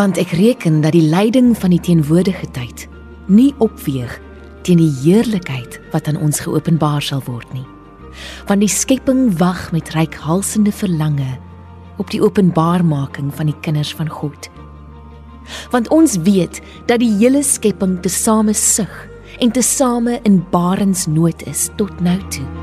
want ek reken dat die lyding van die teenwoordige tyd nie opweeg teen die heerlikheid wat aan ons geopenbaar sal word nie. Want die skepping wag met reikhalsende verlange op die openbaarmaking van die kinders van God. Want ons weet dat die hele skepping tesame sug en tesame in barensnood is tot nou toe.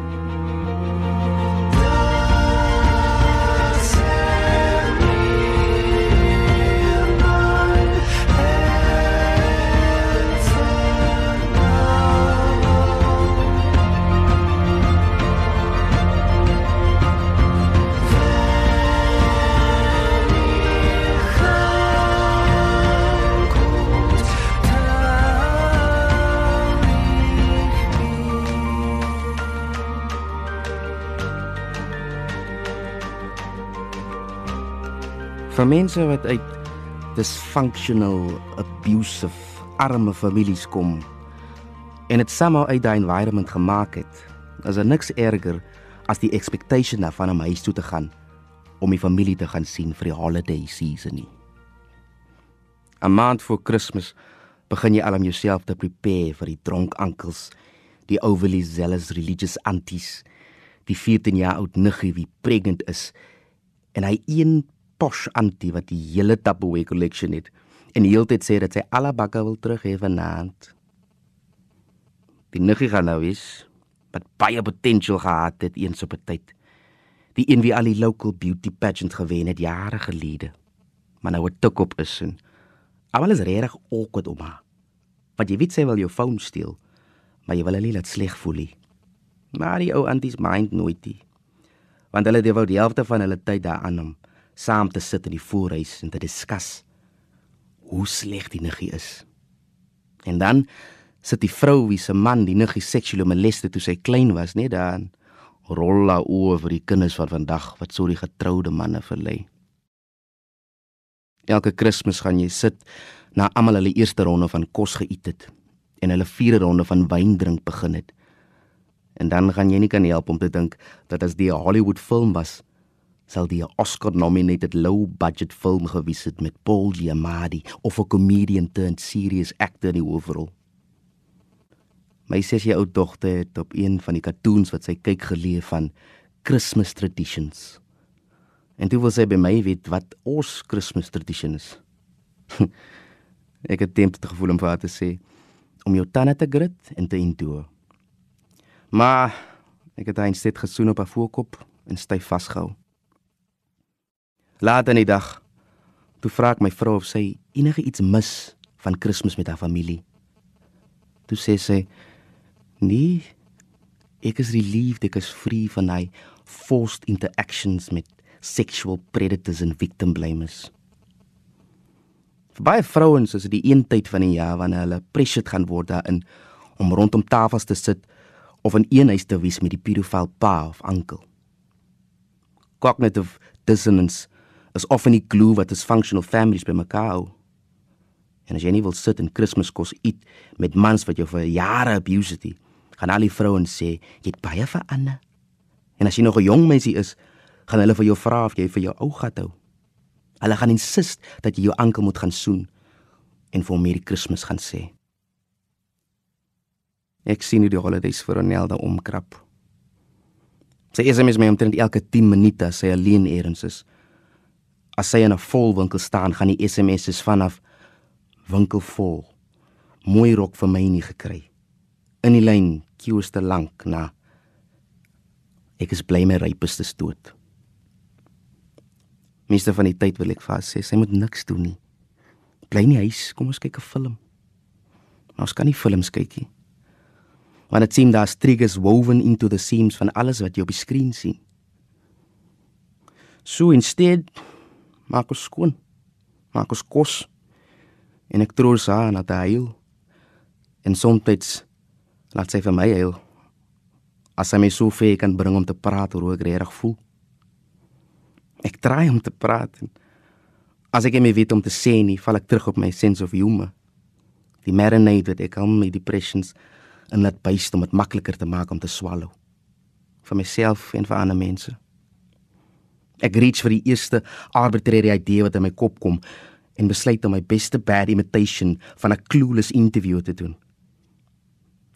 Vir mense wat uit dysfunctional, abusive, arme families kom en dit somehow uit daai environment gemaak het, is daar niks erger as die expectation daarvan om huis toe te gaan om die familie te gaan sien vir die holiday season nie. 'n Maand voor Kersfees begin jy al om jouself te prepare vir die dronk onkels, die overly zealous religious aunties, die 14 jaar oud niggie wie pregnant is en hy een posh antie wat die hele Tupperware collection het en heeltyd sê dat sy alle bakke wil terug hê vanaand. Die niggie gaan nou is wat baie potential gehad het eens op 'n tyd. Die een wie al die local beauty pageant gewen het jare gelede. Maar nou 'n tik op is en almal is regtig awkward om haar. Want jy weet sy wil jou foon steel, maar jy wil haar nie laat sleg voel nie. Maar die ou anties mind nooit die. Want hulle het wou die helfte van hulle tyd daaraan om saam te sit in die voorhuis en te diskus hoe sleg die niggie is. En dan sit die vrou wie se man die niggie seksueel molesteer toe sy klein was, net daar rolla oor vir die kinders van vandag wat so die getroude manne verlei. Elke Kersfees gaan jy sit na almal hulle eerste ronde van kos geëet het en hulle vierde ronde van wyn drink begin het. En dan gaan jy nie kan help om te dink dat as die Hollywood film was, sal die Oscar-nominated low-budget film gewees het met Paul Giamatti of 'n comedian turned serious actor in die hoofrol. My sessie ou dogter het op een van die cartoons wat sy kyk geleef van Christmas traditions. En toe wil sy by my weet wat ons Christmas tradition is. Ek het tempt te gevoel om vir haar te sê om jou tande te grit en te intoe. Maar ek het haar instead gesoen op haar voorkop en styf vasgehou. Laat in die dag toe vra ek my vrou of sy enige iets mis van Kersfees met haar familie. Toe sê sy: "Nee, ek is relieved ek is vry van hy forced interactions met sexual predators en victim blamers." Vir baie vrouens is dit die een tyd van die jaar wanneer hulle pressured gaan word daarin om rondom tafels te sit of in een huis te wees met die pedofiel pa of oom. Cognitive dissonance is often die glue wat ons functional families bymekaar hou. En as jy nie wil sit en Kerskos eet met mans wat jou vir jare abuse het, gaan al die vrouens sê jy het baie verander. En as jy nog 'n jong meisie is, gaan hulle vir jou vra of jy vir jou ou gat hou. Hulle gaan insist dat jy jou ankel moet gaan soen en vir Merry Christmas gaan sê. Ek sien hoe die holidays vir Ronelda omkrap. Sy SMS my omtrent elke 10 minute as sy alleen eers is as sy in 'n vol winkel staan, gaan die SMS's vanaf winkel vol. Mooi rok vir my nie gekry. In die lyn, queues te lank na Ek is bly my rypes is dood. Meeste van die tyd wil ek vir haar sê sy moet niks doen nie. Bly in die huis, kom ons kyk 'n film. Maar ons kan nie films kyk nie. Want dit sien daar's triggers woven into the seams van alles wat jy op die skerm sien. So instead maak ons skoon. Maak ons kos. En ek troos haar na die huil. En soms laat sy vir my huil. As sy my so ver kan bring om te praat oor hoe ek reg voel. Ek draai om te praat. En as ek nie weet om te sê nie, val ek terug op my sense of humor. Die marinade wat ek al my depressions en dit byst om dit makliker te maak om te swallow vir myself en vir ander mense. Ek reach vir die eerste arbitrary idee wat in my kop kom en besluit om my beste bad imitation van 'n clueless interview te doen.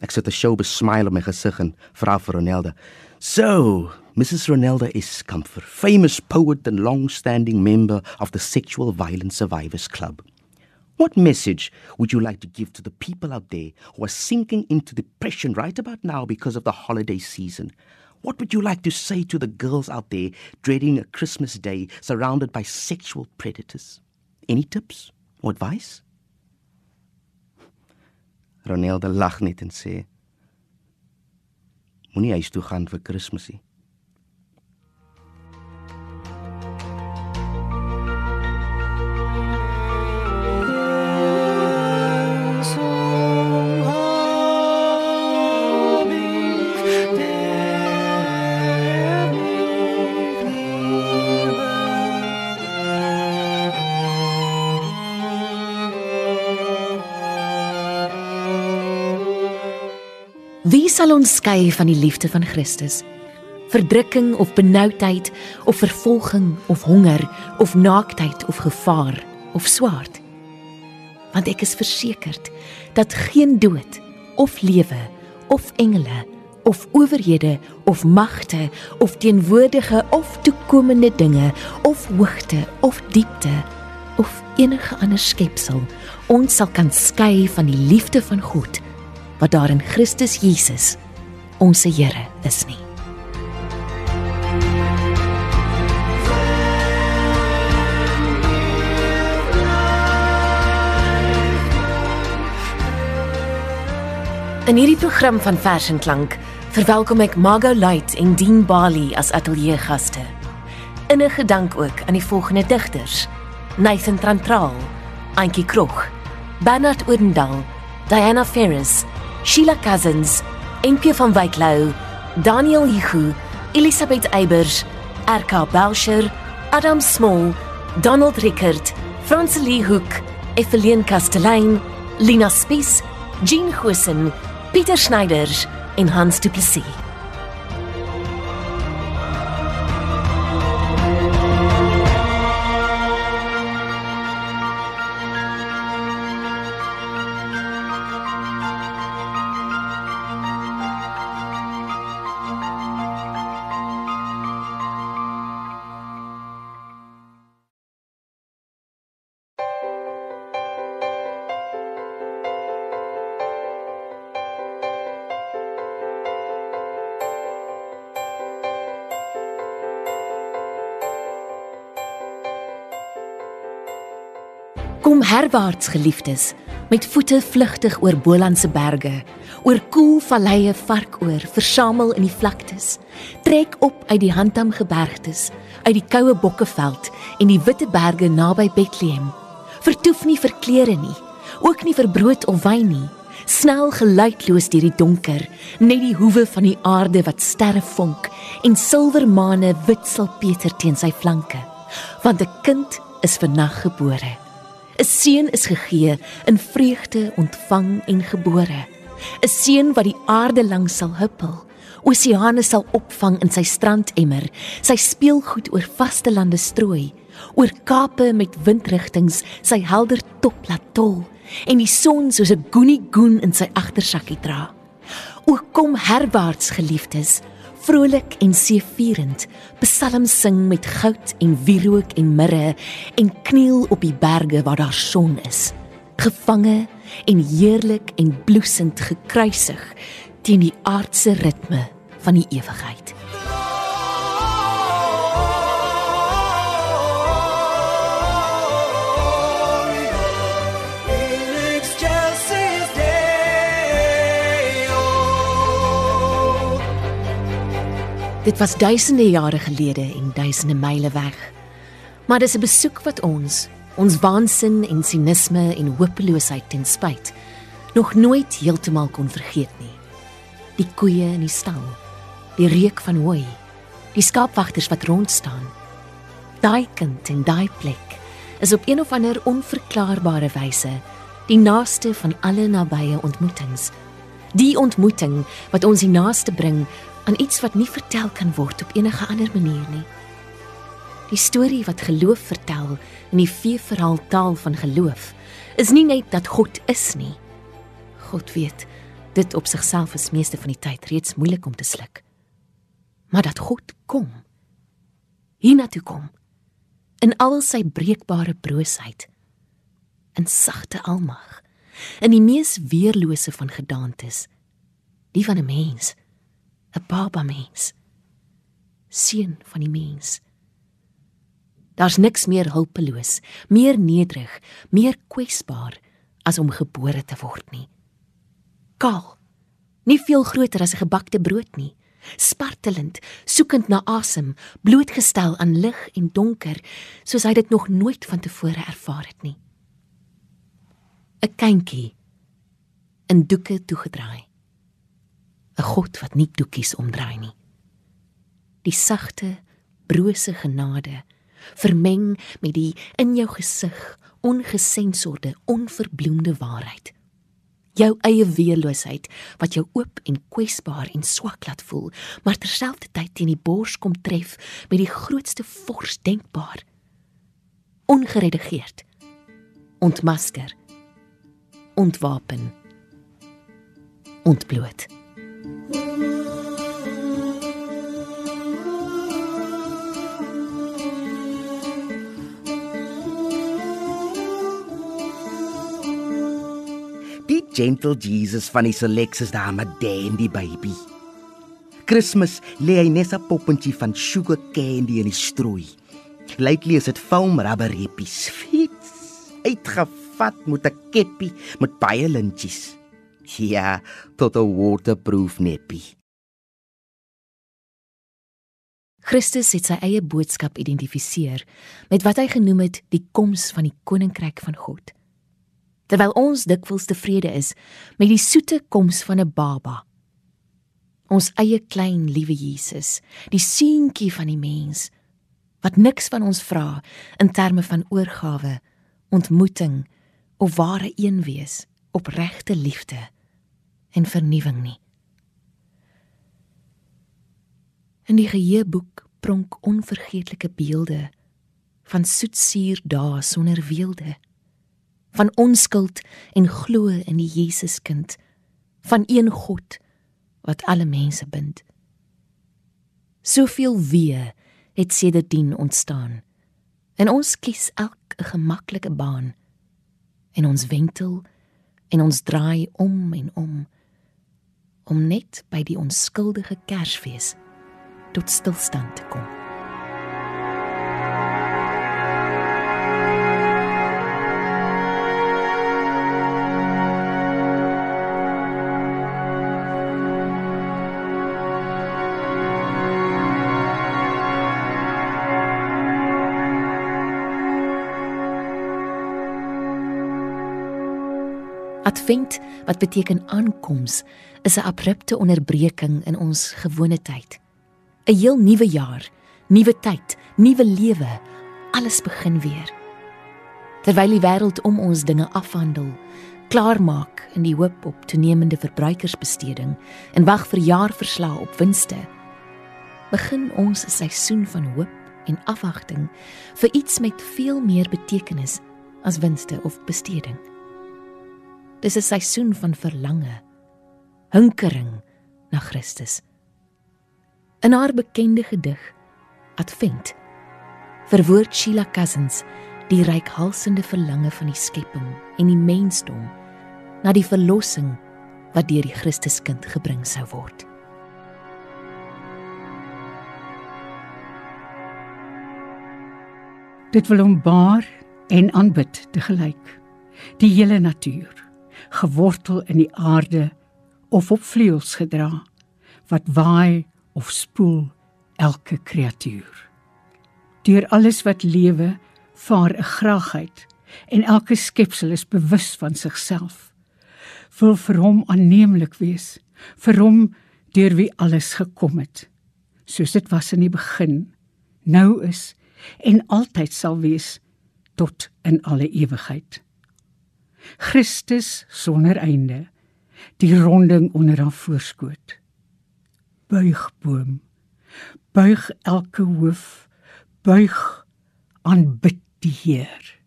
Ek sit 'n show besmile op my gesig en vra vir Ronelda. So, Mrs. Ronelda is Comfort, famous poet and long-standing member of the Sexual Violence Survivors Club. What message would you like to give to the people out there who are sinking into depression right about now because of the holiday season? What would you like to say to the girls out there dreading a Christmas day surrounded by sexual predators? Any tips or advice? Ronelda lag net en sê: Moenie huis toe gaan vir Kersfees nie. Sal ons skei van die liefde van Christus? Verdrukking of benoudheid of vervolging of honger of naaktheid of gevaar of swaard? Want ek is versekerd dat geen dood of lewe of engele of owerhede of magte of teenwoordige of toekomende dinge of hoogte of diepte of enige ander skepsel ons sal kan skei van die liefde van God wat daar in Christus Jesus ons Here is nie. In hierdie program van Vers en Klank verwelkom ek Margot Luit en Dean Bali as ateljeegaste. Innige dank ook aan die volgende digters: Nathan Trantraal, Antjie Krog, Bernard Oudendal, Diana Ferris, Sheila Cousins, MP van Wyklou, Daniel Hugo, Elisabeth Eybers, RK Boucher, Adam Small, Donald Rickert, Francelie Hoek, Evelien Kastelein, Lina Spies, Jean Hussen, Pieter Schneiders en Hans Du Plessis. Herwaarts geliefdes, met voete vlugtig oor Bolandse berge, oor koel valleie varkoor, versamel in die vlaktes. Trek op uit die Handam gebergtes, uit die koue Bokkeveld en die witte berge naby Bethlehem. Vertoef nie vir klere nie, ook nie vir brood of wyn nie. Snel geluidloos deur die donker, net die hoewe van die aarde wat sterre vonk en silwermane wit salpeter teen sy flanke. Want 'n kind is vannag gebore. 'n seun is gegee in vreugde ontvang en gebore. 'n seun wat die aarde langs sal huppel oseane sal opvang in sy strandemmer sy speelgoed oor vaste lande strooi oor kape met windrigtings sy helder top laat tol en die son soos 'n goenie goen in sy agtersakkie dra. O kom herwaarts geliefdes vrolik en seëvierend psalms sing met goud en wierook en mirre en kniel op die berge waar daar son is. Gevange en heerlik en bloesend gekruisig teen die aardse ritme van die ewigheid Dit was duisende jare gelede en duisende myle weg. Maar dis 'n besoek wat ons, ons waansin en sinisme en hopeloosheid ten spyt, nog nooit heeltemal kon vergeet nie. Die koeie in die stal, die reuk van hooi, die skaapwagters wat rond staan. Daai kind en daai plek is op een of ander onverklaarbare wyse die naaste van alle nabye ontmoetings. Die ontmoeting wat ons die naaste bring aan iets wat nie vertel kan word op enige ander manier nie. Die storie wat geloof vertel in die feeverhaal taal van geloof is nie net dat God is nie. God weet, dit op sigself is meeste van die tyd reeds moeilik om te sluk. Maar dat God kom. Hiernatoe kom in al sy breekbare broosheid in sagte almag in die mees weerlose van gedaantes die van 'n mens 'n baba mens. Seun van die mens. Daar's niks meer hulpeloos meer nederig meer kwesbaar as om gebore te word nie. Kaal. Nie veel groter as 'n gebakte brood nie. Spartelend, soekend na asem, blootgestel aan lig en donker, soos hy dit nog nooit vantevore ervaar het nie. 'n Kindjie in doeke toegedraai. 'n God wat nie doekies omdraai nie. Die sagte, brose genade vermeng met die in jou gesig ongesensorde, onverbloemde waarheid jou eie weerloosheid wat jou oop en kwesbaar en swak laat voel, maar terselfdertyd teen die bors kom tref met die grootste vors denkbaar. Ongeredigeerd. Ontmasker. Ontwapen. Ontbloot. Gentle Jesus van die Selectus daar met Dandy baby. Kersfees lê hy net 'n poppentjie van sugar candy in die strooi. Lately is dit foam rubber hippies. Fiets uitgevat met 'n keppie met baie lintjies. Ja, tot 'n waterproof neppie. Christus het sy eie boodskap identifiseer met wat hy genoem het die koms van die koninkryk van God terwyl ons dikwels tevrede is met die soete koms van 'n baba. Ons eie klein liewe Jesus, die seentjie van die mens wat niks van ons vra in terme van oorgawe, ontmoeting of ware eenwees, opregte liefde en vernuwing nie. In die Geheeboek pronk onvergeetlike beelde van soetsuur dae sonder weelde van onskuld en glo in die Jesuskind van een God wat alle mense bind. Soveel wee het sedertdien ontstaan. En ons kies elk 'n gemaklike baan en ons wentel en ons draai om en om om net by die onskuldige Kersfees tot stilstand te kom. Advent wat beteken aankoms is 'n abrupte onderbreking in ons gewone tyd. 'n Heel nuwe jaar, nuwe tyd, nuwe lewe, alles begin weer. Terwyl die wêreld om ons dinge afhandel, klaarmaak in die hoop op toenemende verbruikersbesteding en wag vir jaarverslae op winste, begin ons 'n seisoen van hoop en afwagting vir iets met veel meer betekenis as winste of besteding. Dis 'n seisoen van verlange, hinkering na Christus. In haar bekende gedig Advent verwoord Sheila Cousins die reikhalsende verlange van die skepping en die mensdom na die verlossing wat deur die Christuskind gebring sou word. Dit wil hom baar en aanbid te gelyk. Die hele natuur gewortel in die aarde of op vleuels gedra wat waai of spoel elke kreatuur. Deur alles wat lewe, vaar 'n graagheid en elke skepsel is bewus van sigself. Wil vir hom aanneemlik wees, vir hom deur wie alles gekom het. Soos dit was in die begin, nou is en altyd sal wees tot in alle ewigheid. Christus sonder einde, die ronding onder haar voorskoot. Buig boom, buig elke hoof, buig aanbid die Heer.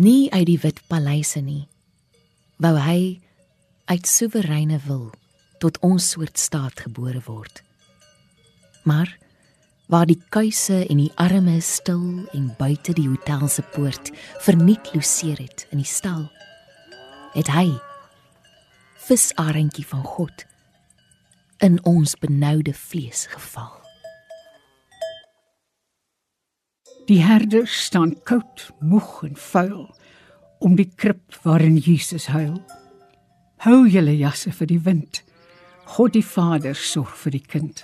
Nie uit die wit paleise nie. Wou hy uit soewereine wil tot ons soort staat gebore word. Maar waar die kuise en die arme stil en buite die hotel se poort verniet loseer het in die stal het hy visarentjie van God in ons benoude vlees geval Die herder staan koud, moeg en vuil om die krib waarin Jesus huil. Hou julle jasse vir die wind. God die Vader sorg vir die kind.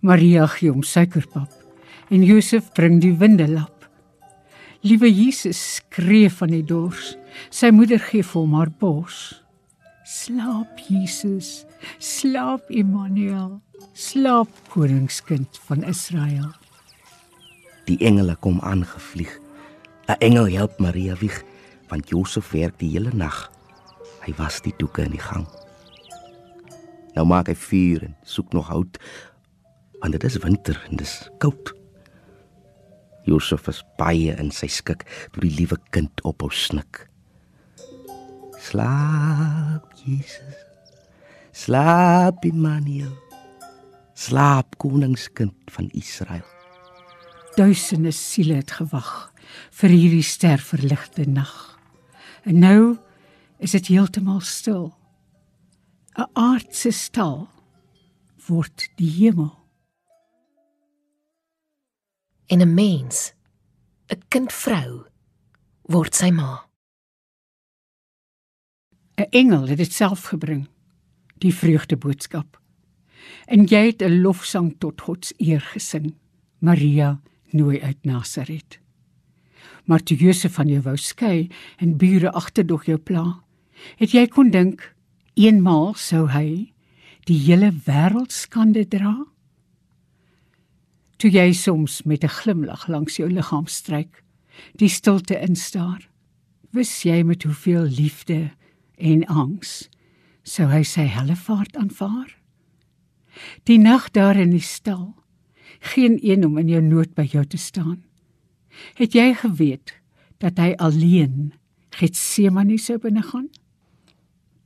Maria gee hom suikerpap en Josef bring die windelap. Liewe Jesus skree van die dors. Sy moeder gee vir hom haar bors. Slaap Jesus, slaap Immanuel, slaap koningskind van Israel. Die engele kom aangevlieg. 'n Engel help Maria wieg, want Josef werk die hele nag. Hy was die doeke in die gang. Nou maak hy vuur en soek nog hout, want dit is winter en dis koud. Josef is baie in sy skik toe die liewe kind ophou snik. Slaap, Jesus. Slaap, Immanuel. Slaap, koningskind van Israel duisende siele het gewag vir hierdie sterverligte nag. En nou is dit heeltemal stil. 'n Aardse stal word die hemel. En 'n mens, 'n kindvrou word sy ma. 'n Engel het dit self gebring. die vreugdeboodskap. En jy het 'n lofsang tot God se eer gesing. Maria nooi uit Nasaret. Maar toe Josef van jou wou skei en bure agterdog jou pla, het jy kon dink eenmaal sou hy die hele wêreld skande dra? Toe jy soms met 'n glimlag langs jou liggaam stryk, die stilte instaar, wis jy met hoeveel liefde en angs sou hy sy helle vaart aanvaar? Die nag daar in die stal, geen een om in jou nood by jou te staan. Het jy geweet dat hy alleen Getsemane sou binne gaan?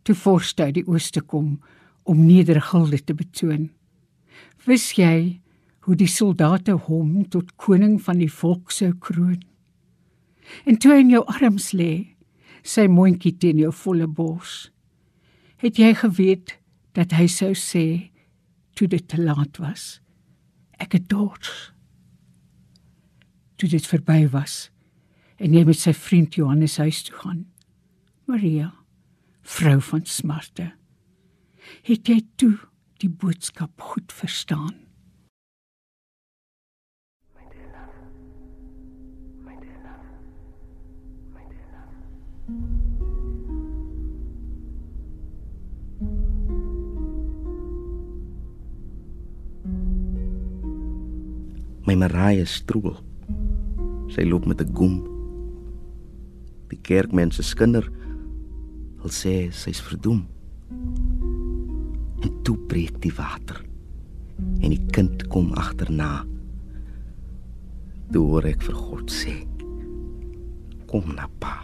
Toe forste uit die ooste kom om nederigheid te betoon. Wis jy hoe die soldate hom tot koning van die volk sou kroon? En toe in jou arms lê, sy mondjie teen jou volle bors, het jy geweet dat hy sou sê toe dit te laat was. Ek het dood. Toe dit verby was en jy met sy vriend Johannes huis toe gaan. Maria, vrou van smarte, het jy toe die boodskap goed verstaan? My Maria stroel. Sy loop met 'n goem. Die kerkmense skinder. Hulle sê sy's verdoem. En toe breek die water. En die kind kom agterna. Toe hoor ek vir God sê: Kom na pa.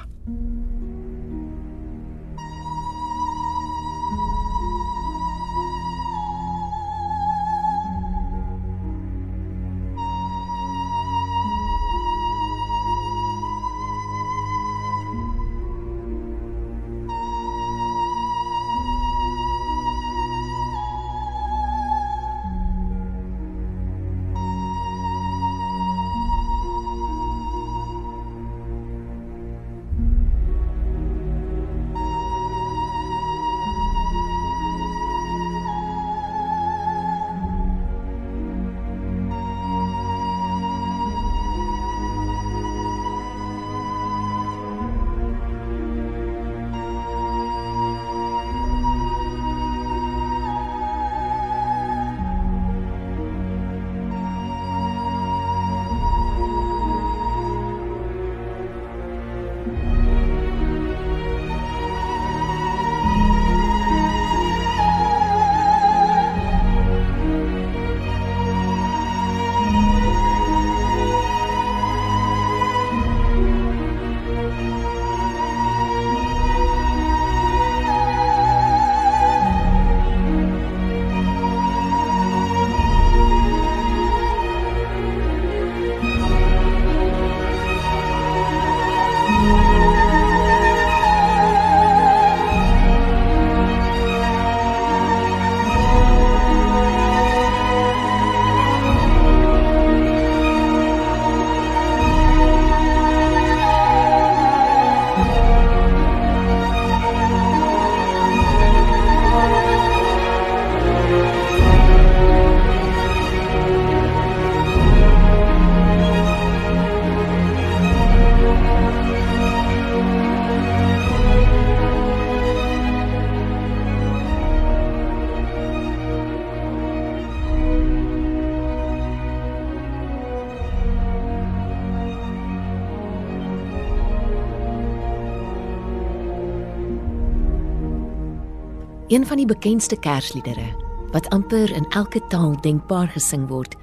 Een van die bekendste Kersliedere wat amper in elke taal denkbaar gesing word,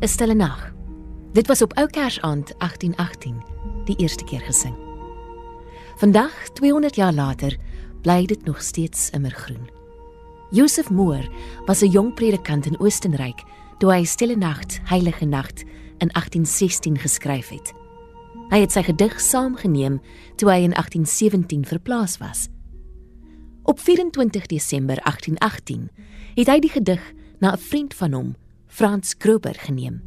is Stille Nag. Dit was op Ou Kersaand 1818 die eerste keer gesing. Vandag, 200 jaar later, bly dit nog steeds immergroen. Josef Moore was 'n jong predikant in Oostenryk toe hy Stille Nag, Heilige Nag in 1816 geskryf het. Hy het sy gedig saamgeneem toe hy in 1817 verplaas was. Op 24 Desember 1818 het hy die gedig na 'n vriend van hom, Frans Kroeber, geneem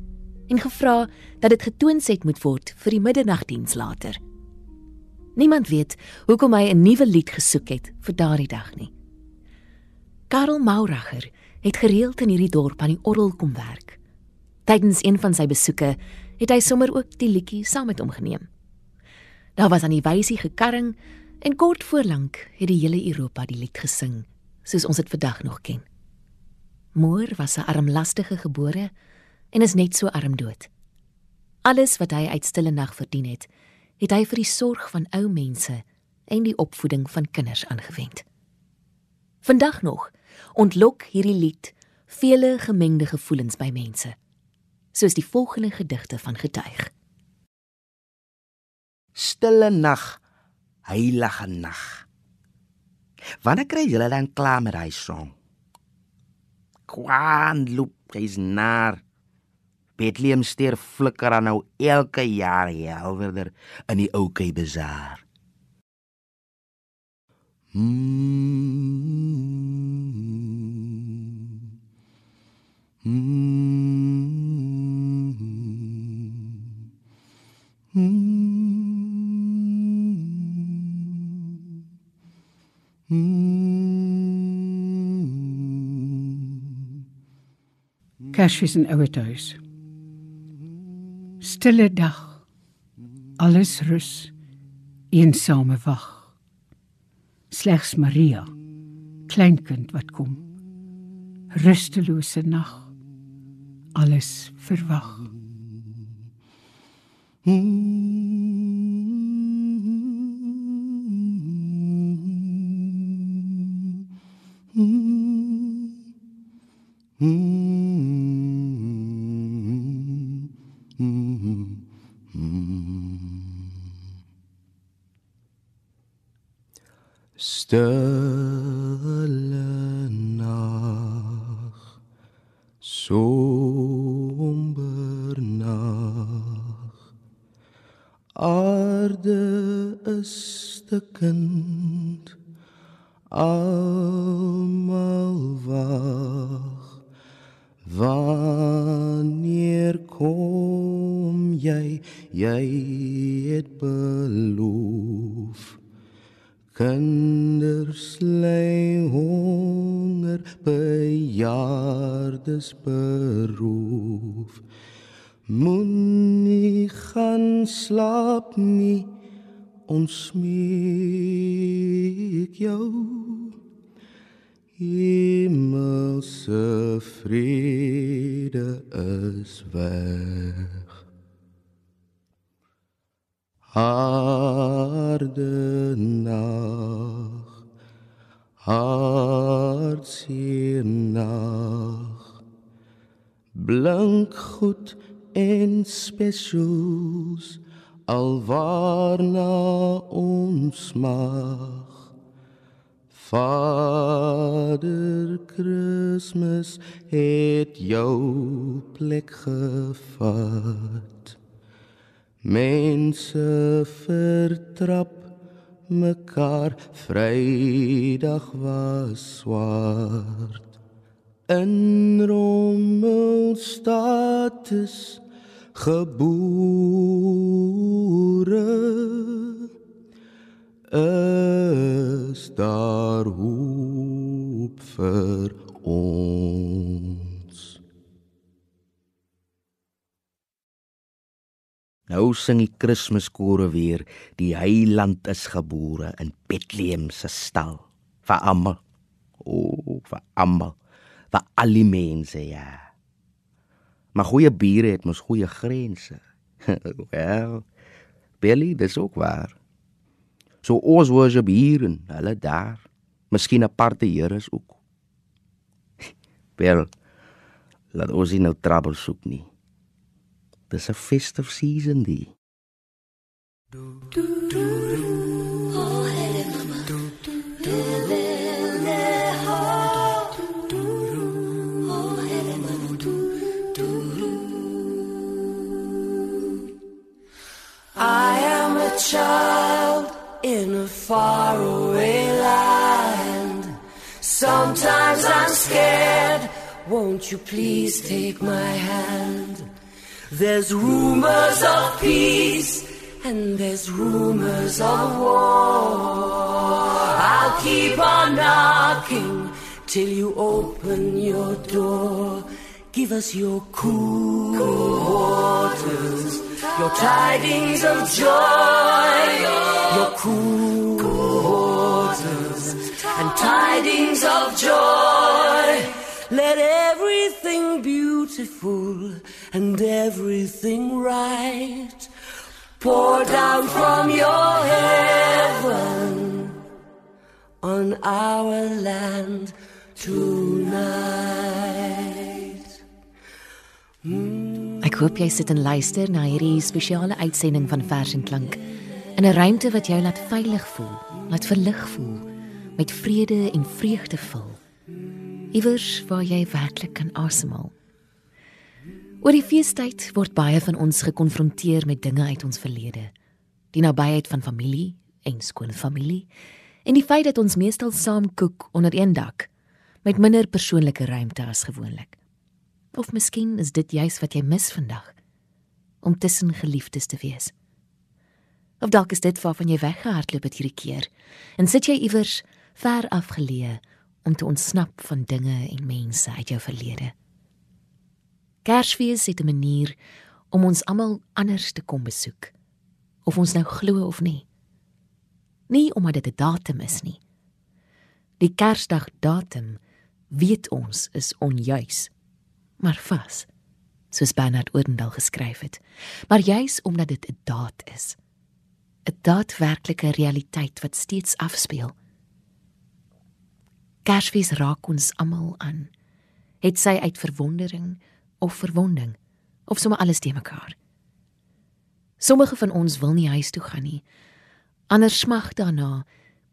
en gevra dat dit getoonset moet word vir die middernagdiens later. Niemand weet hoekom hy 'n nuwe lied gesoek het vir daardie dag nie. Karel Mauracher het gereeld in hierdie dorp aan die orgel kom werk. Tydens een van sy besoeke het hy sommer ook die liedjie saam met hom geneem. Daar was aan die wysie gekarring en kort voorlank het die hele Europa die lied gesing, soos ons dit vandag nog ken. Moor was 'n armlastige gebore en is net so arm dood. Alles wat hy uit stille nag verdien het, het hy vir die sorg van ou mense en die opvoeding van kinders aangewend. Vandag nog ontlok hierdie lied vele gemengde gevoelens by mense, soos die volgende gedigte van getuig. Stille nag, heilige nag. Wanneer kry julle dan klaar met daai song? Kwaan loop hy's naar. Bethlehem ster flikker aan nou elke jaar helderder in die ou Kei Bazaar. Kersfees in Ouerhuis. Stille dag. Alles rus. Eensame wag slegs Maria kleinkind wat kom rustelose nag alles verwag Stille slaap nie ons smeek jou. Hemelse vrede is weg. Harde nacht, hartseer nacht, blank goed en specials, al waarna ons mag. Vader Christmas het jou plek gevat. Mense vertrap mekaar Vrydag was swart in rommel status gebore is daar hoop vir ons Nou sing die Kersmeskore weer, die heiland is gebore in Bethlehem se stal. Vir almal. O, oh, vir almal. Vir al die mense, ja. Maar goeie bure het mos goeie grense. Wel, Billy, dis ook waar. So ons worship hier en hulle daar. Miskien aparte Here is ook. Wel, laat ons nie nou trouble soek nie. Dis 'n festive season die. I child in a faraway land. Sometimes I'm scared. Won't you please take my hand? There's rumors of peace and there's rumors of war. I'll keep on knocking till you open your door. Give us your cool, waters, your tidings of joy, your cool, waters and tidings of joy. Let everything beautiful and everything right pour down from your heaven on our land tonight. Ek hoop jy sit en luister na hierdie spesiale uitsending van Vers en Klank in 'n ruimte wat jou laat veilig voel, laat verlig voel, met vrede en vreugde vul. Iewers waar jy werklik kan asemhaal. Oor die feestyd word baie van ons gekonfronteer met dinge uit ons verlede. Die nabyheid van familie en skoolfamilie en die feit dat ons meestal saam kook onder een dak met minder persoonlike ruimte as gewoonlik. Of miskien is dit juis wat jy mis vandag om tussen geliefdes te wees. Of dalk is dit waarvan jy weggehardloop het hierdie keer en sit jy iewers ver afgeleë om te ontsnap van dinge en mense uit jou verlede. Kersfees het 'n manier om ons almal anders te kom besoek. Of ons nou glo of nie. Nie omdat dit 'n datum is nie. Die Kersdag datum weet ons is onjuis, maar vas. Soos Bernard Oudendal geskryf het, maar juis omdat dit 'n daad is. 'n Daadwerklike realiteit wat steeds afspeel. Kersfees raak ons almal aan. Het sy uit verwondering of verwonding of sommer alles te mekaar. Sommige van ons wil nie huis toe gaan nie. Ander smag daarna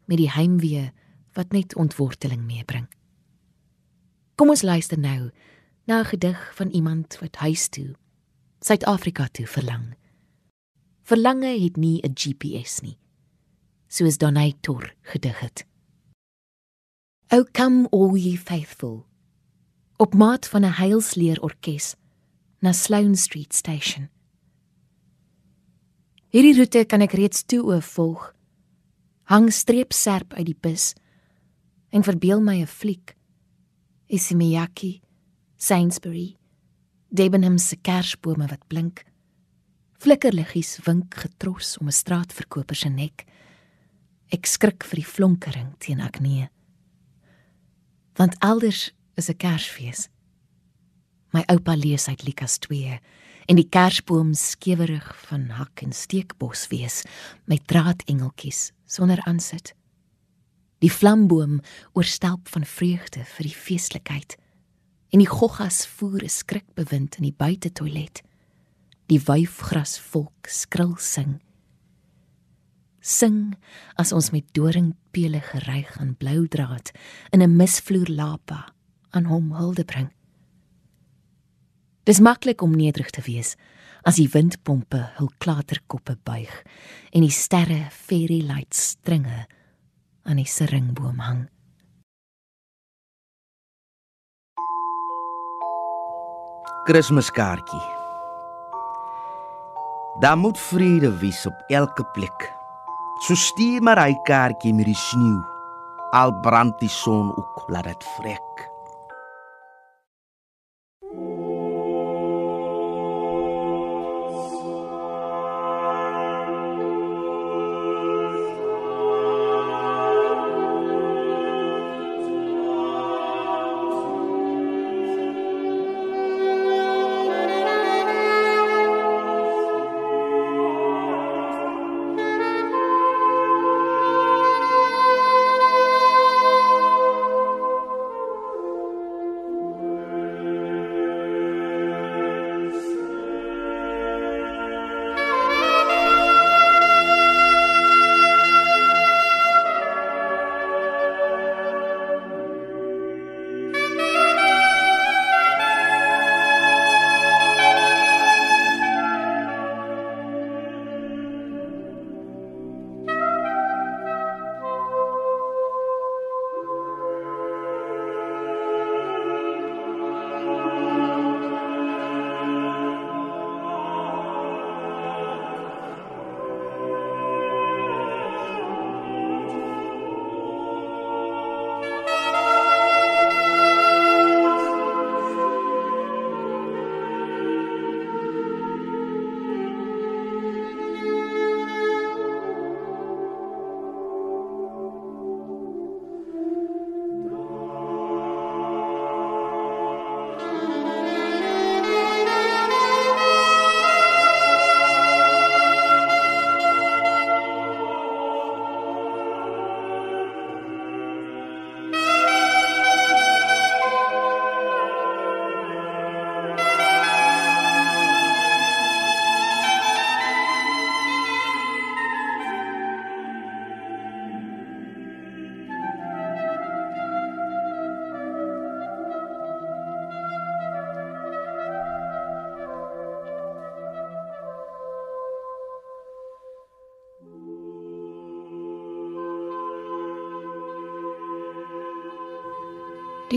met die heimwee wat net ontworteling meebring. Kom ons luister nou na 'n gedig van iemand wat huis toe, Suid-Afrika toe verlang. Verlange het nie 'n GPS nie. Soos Donay Tor gedig het. O come all ye faithful op maat van 'n heilsleer orkes na Sloane Street Station. Hierdie roete kan ek reeds toe oë volg. Hang streep serp uit die bus en verbeel my 'n fliek. Isimiyaki, Sainsbury, Debenham se kersbome wat blink. Flikkerliggies wink getros om 'n straatverkoper se nek. Ek skrik vir die flonkering teen Agnee. Want elders is 'n Kersfees. My oupa lees uit Lukas 2 en die kersboom skewerig van hak en steekbos wees met draadengeltjies sonder aansit. Die vlamboom oorstelp van vreugde vir die feeslikheid en die goggas voer 'n skrikbewind in die buitetoilet. Die wyfgras volk skril sing. Sing as ons met doringpele geryg aan blou draad in 'n misvloer lapa aan hom hulde bring. Dis maklik om nederig te wees as die windpompe hul klaterkoppe buig en die sterre fairy lights stringe aan die seringboom hang. Kerskaartjie. Daar moet vrede wees op elke plek. So stuur maar hy kaartjie met die sneeu. Al brand die son ook, laat dit vrek.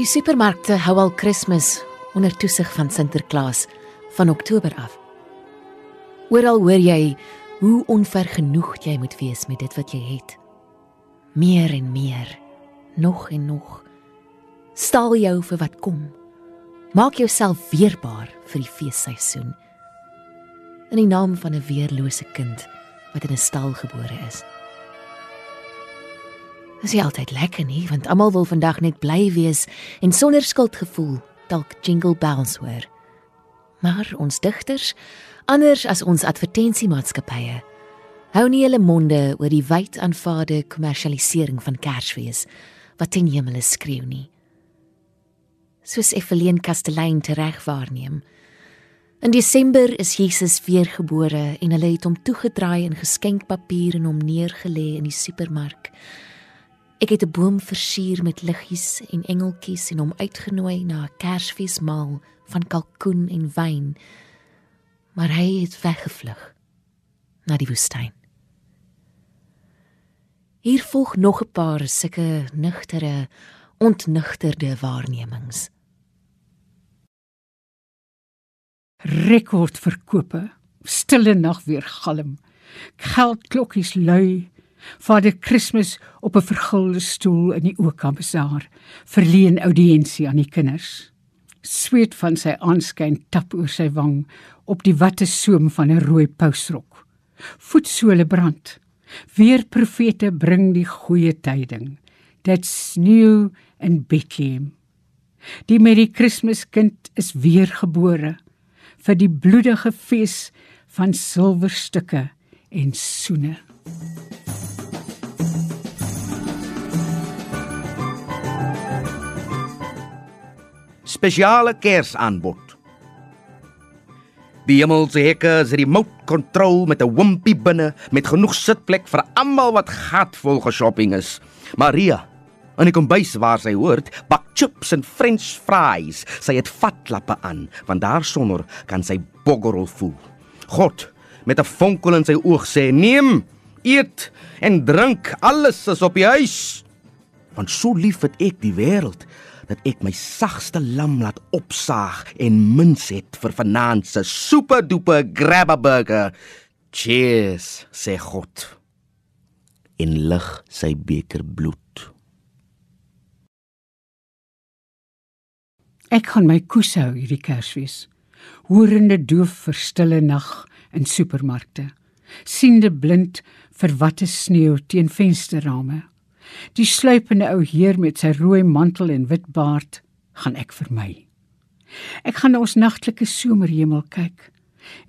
Die supermarkte hou al Kersfees onder toesig van Sinterklaas van Oktober af. Oral hoor jy hoe onvergenoegd jy moet wees met dit wat jy het. Meer en meer, nog en nog. Stal jou vir wat kom. Maak jouself weerbaar vir die feesseisoen. In die naam van 'n weerlose kind wat in 'n stal gebore is. Dis nie altyd lekker nie, want almal wil vandag net bly wees en sonder skuldgevoel dalk jingle bells hoor. Maar ons digters, anders as ons advertensiemaatskappye, hou nie hulle monde oor die wyd aanvaarde kommersialisering van Kersfees wat ten hemel skreeu nie. Soos Evelien Kastelein tereg waarneem. In Desember is Jesus weergebore en hulle het hom toegedraai in geskenkpapier en hom neergelê in die supermark. Ek het 'n boom versier met liggies en engeltjies en hom uitgenooi na 'n Kersfeesmaal van kalkoen en wyn. Maar hy het weggevlug na die woestyn. Hier volg nog 'n paar sulke nugtere, ontnugterde waarnemings. Rekordverkope, stille nag weer galm. Geldklokkies lui. Vader Kersfees op 'n vergulde stoel in die Okambasaar verleen audiensie aan die kinders. Sweet van sy aanskyn tap oor sy wang op die watte soem van 'n rooi pousrok. Voetsole brand. Weer profete bring die goeie tyding. That's new in Bethlehem. Die Merry Christmas kind is weer gebore vir die bloedige fees van silwerstukke en soene. Spesiale Kersaanbod. Die hemelse hekke is remote control met 'n wimpie binne met genoeg sitplek vir almal wat gatvol geshopping is. Maria, in die kombuis waar sy hoort, bak chips en french fries. Sy het vatklappe aan, want daarsonder kan sy boggerel voel. God, met 'n vonkel in sy oog sê: "Neem, eet en drink, alles is op die huis." Want so lief het ek die wêreld dat ek my sagste lam laat opsaag en mins het vir vanaand se super duper grabber burger. Cheers, sê God. En lig sy beker bloed. Ek gaan my koes hou hierdie Kersfees. Hoorende doof vir stille nag in supermarkte. Siende blind vir watte sneeu teen vensterrame. Die sluipende ou heer met sy rooi mantel en wit baard gaan ek vermy. Ek gaan na ons nagtelike somerhemel kyk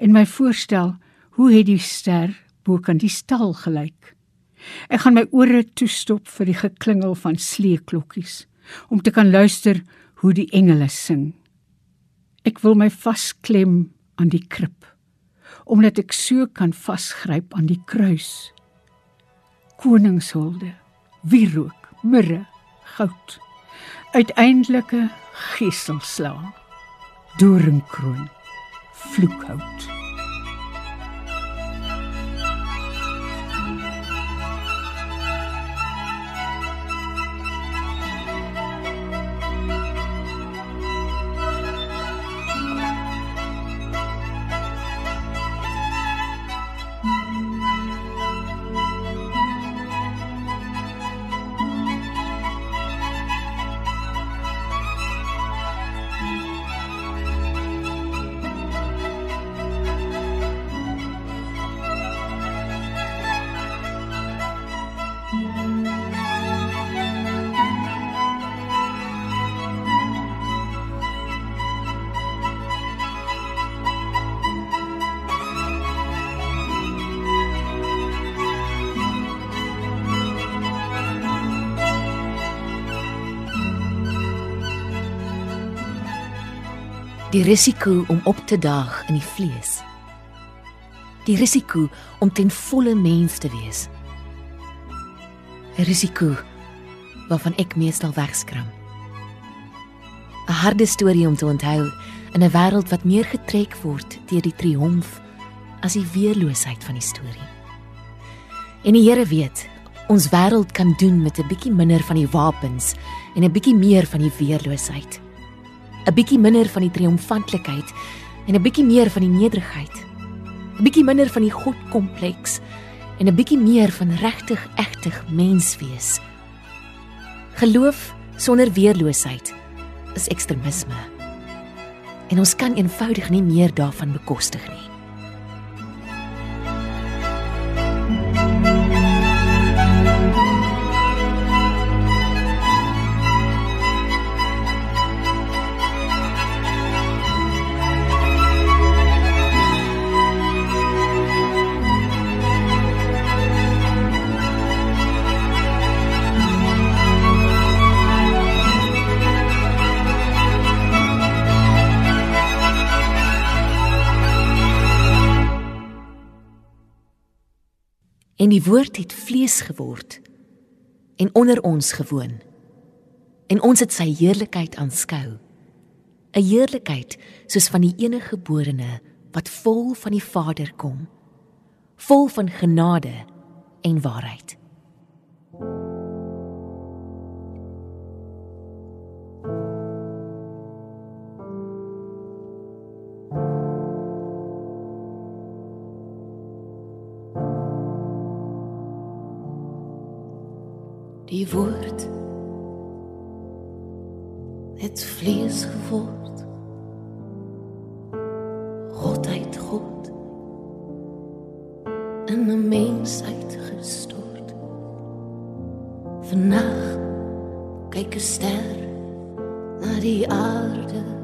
en my voorstel hoe het die ster bo kan die stal gelyk. Ek gaan my ore toestop vir die geklingel van sleeklokkies om te kan luister hoe die engele sing. Ek wil my vasklem aan die krib omdat ek so kan vasgryp aan die kruis. Koningshulde wierook, mirre, goud. Uiteindelike geselsla. Doringkroon, vloekhout. Die risiko om op te daag in die vlees. Die risiko om ten volle mens te wees. 'n Risiko waarvan ek meestal wegskram. 'n Harde storie om te onthou in 'n wêreld wat meer getrek word deur die triomf as die weerloosheid van die storie. En die Here weet, ons wêreld kan doen met 'n bietjie minder van die wapens en 'n bietjie meer van die weerloosheid. 'n Bietjie minder van die triomfantlikheid en 'n bietjie meer van die nederigheid. 'n Bietjie minder van die godkompleks en 'n bietjie meer van regtig egtig mens wees. Geloof sonder weerloosheid is ekstremisme. En ons kan eenvoudig nie meer daarvan bekostig nie. En die woord het vlees geword en onder ons gewoon. En ons het sy heerlikheid aanskou. 'n Heerlikheid soos van die enige geborene wat vol van die Vader kom, vol van genade en waarheid. Die woord het vlees geword. God uit God in 'n mens uitgestort. Vanaand kyk 'n ster na die aarde.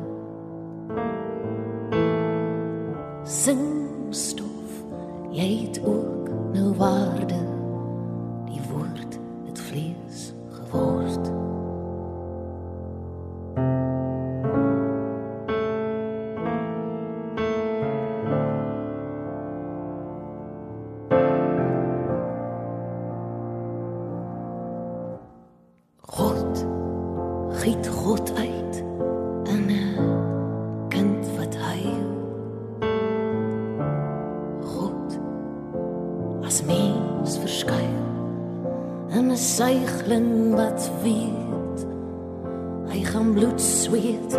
Giet God uit in 'n kind wat huil. God as mens verskuil in 'n suigling wat weet hy gaan bloed sweet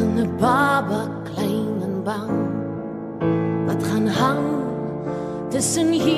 in 'n baba klein en bang wat gaan hang tussen hemel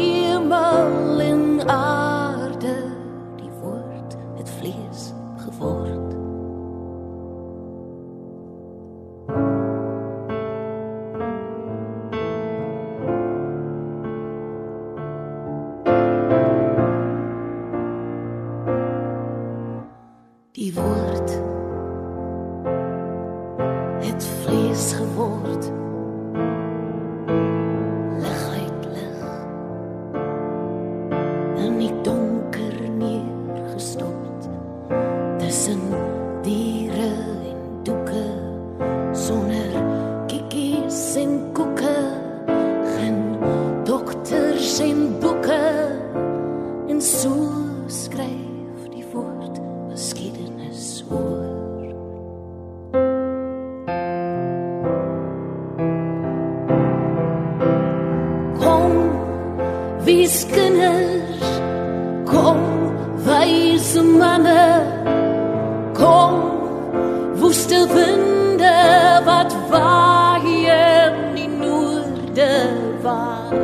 woeste winde wat waai in die noorde waar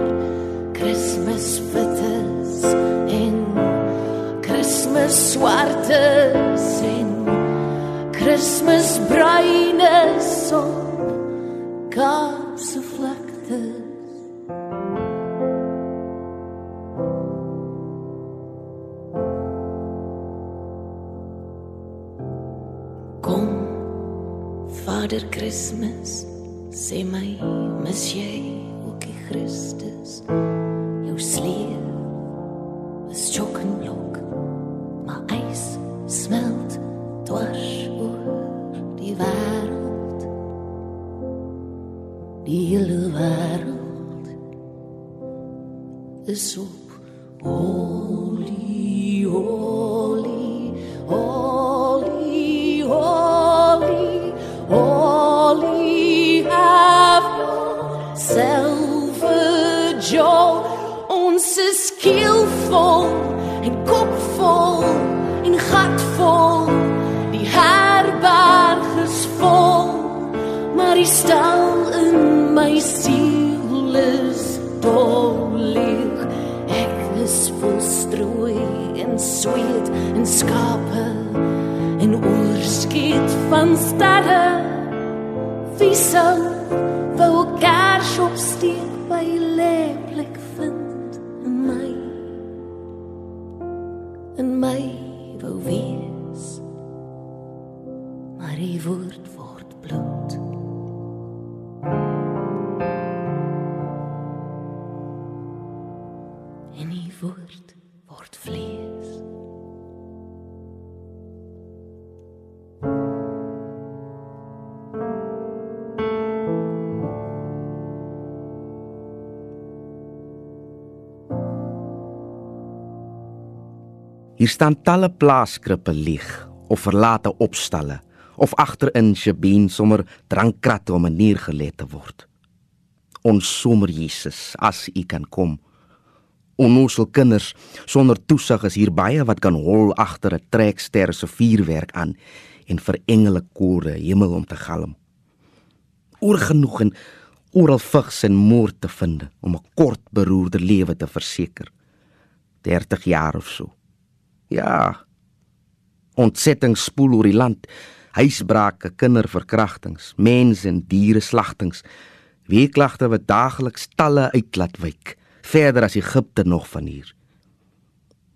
Christmas fittes en Christmas swartes en Christmas bruines op Vader Christmas, sê my, mis jy ook die Christus? Jou sleer in my wou wees maar die woord word bloed staan talle plaaskrippe leeg of verlate opstalle of agterin Shabien sommer drankkratte om 'n nier gelê te word. Ons sommer Jesus, as U kan kom. Onnoosel kinders sonder toesig is hier baie wat kan hol agter 'n trekster se vuurwerk aan en vir engele kore hemel om te galm. Oorgenoeg en oral vigs en moord te vind om 'n kort beroerde lewe te verseker. 30 jaar of so. Ja. Ontsetting spoel oor die land. Huisbrake, kinderverkrachtings, mens- en diereslagtings. Weeklagte wat daagliks talle uitlaat wyk, verder as Egipte nog van hier.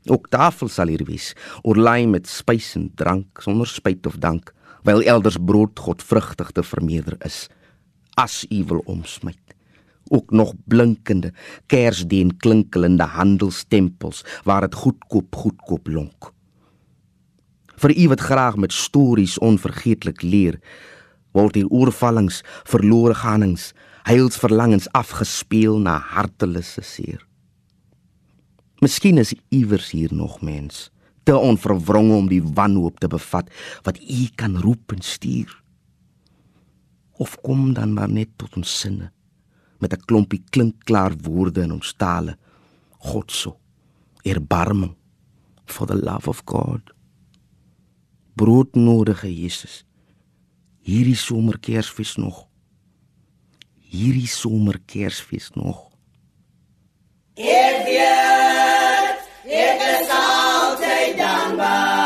Ook tafel sal hier wees, oorlaai met spys en drank sonder spyt of dank, wyl elders brood godvrugtig te vermeerder is. As u wil omsmyt ook nog blinkende kersdien klinkelende handelstempels waar dit goedkoop goedkoop lonk. Vir u wat graag met stories onvergeetlik leer, word hier oorvallings, verlore ganings, heilsverlangens afgespeel na hartelose seer. Miskien is iewers hier nog mens, te onverwronge om die wanhoop te bevat wat u kan roep en stuur. Of kom dan maar net tot ons sinne met 'n klompie klinkklaar woorde in ons tale. God so. Erbarming for the love of God. Broodnodige Jesus. Hierdie somer Kersfees nog. Hierdie somer Kersfees nog. Ek weet, ek is altyd dankbaar.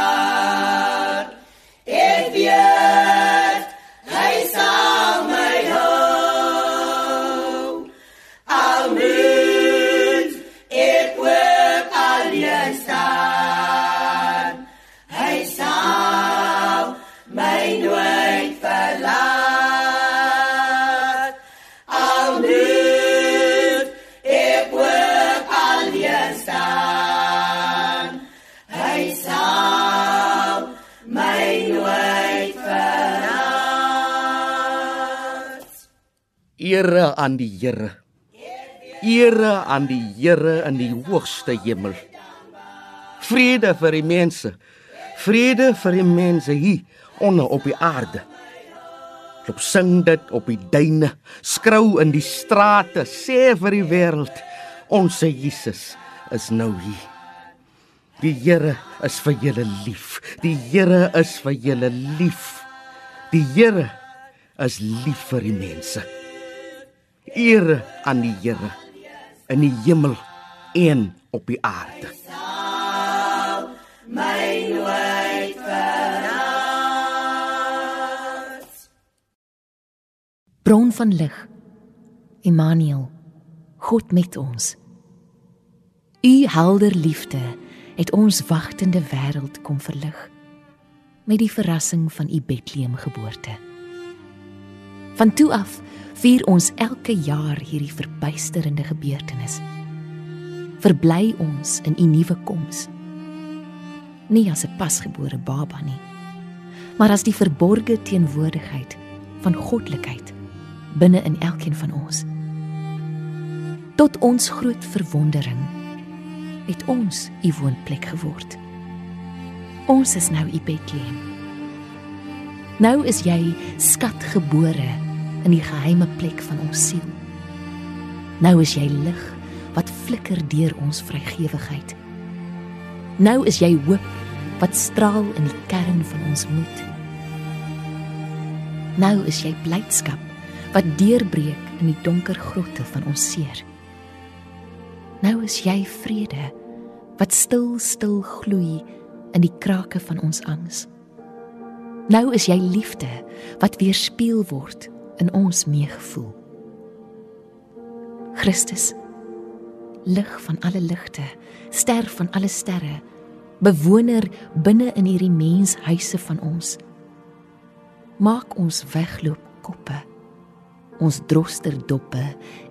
Ere aan die Here. Ere aan die Here in die hoogste hemel. Vrede vir die mense. Vrede vir die mense hier onder op die aarde. Loop sing dit op die duine, skrou in die strate, sê vir die wêreld, ons Jesus is nou hier. Die Here is vir julle lief. Die Here is vir julle lief. Die Here is lief vir die mense. Ere aan die Here in die hemel en op die aarde. My nooit verlaat. Bron van lig. Immanuel. God met ons. U helder liefde het ons wagtende wêreld kom verlig met die verrassing van u Bethlehem geboorte. Van toe af vier ons elke jaar hierdie verbuisterende gebeurtenis. Verbly ons in u nuwe koms. Nie as 'n pasgebore baba nie, maar as die verborgde teenwoordigheid van goddelikheid binne in elkeen van ons. Tot ons groot verwondering het ons u woonplek geword. Ons is nou u Bethlehem. Nou is jy skatgebore in die geheime plek van ons siel. Nou is jy lig wat flikker deur ons vrygewigheid. Nou is jy hoop wat straal in die kern van ons moed. Nou is jy blydskap wat deurbreek in die donker grotte van ons seer. Nou is jy vrede wat stil stil gloei in die krake van ons angs. Nou is jy liefde wat weerspieël word in ons meegevoel. Christus, lig van alle ligte, ster van alle sterre, bewoner binne in hierdie menshuise van ons. Maak ons wegloop koppe, ons droster doppe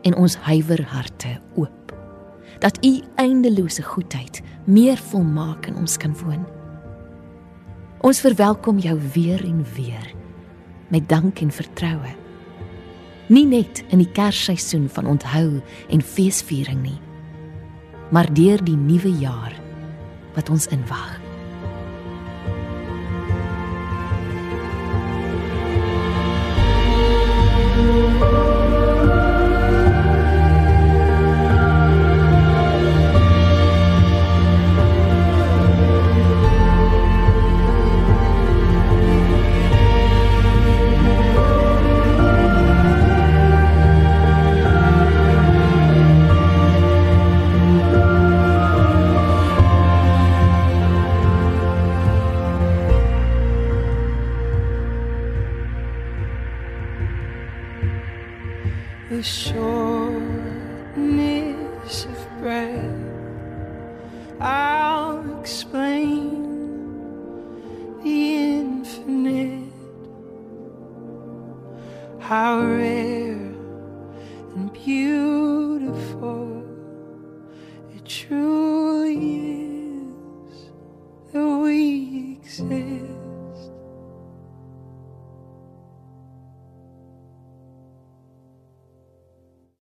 en ons huiwer harte oop. Dat u eindelose goedheid meer volmaak in ons kan woon. Ons verwelkom jou weer en weer met dank en vertroue. Nie net in die kersseisoen van onthou en feesviering nie, maar deur die nuwe jaar wat ons inwag.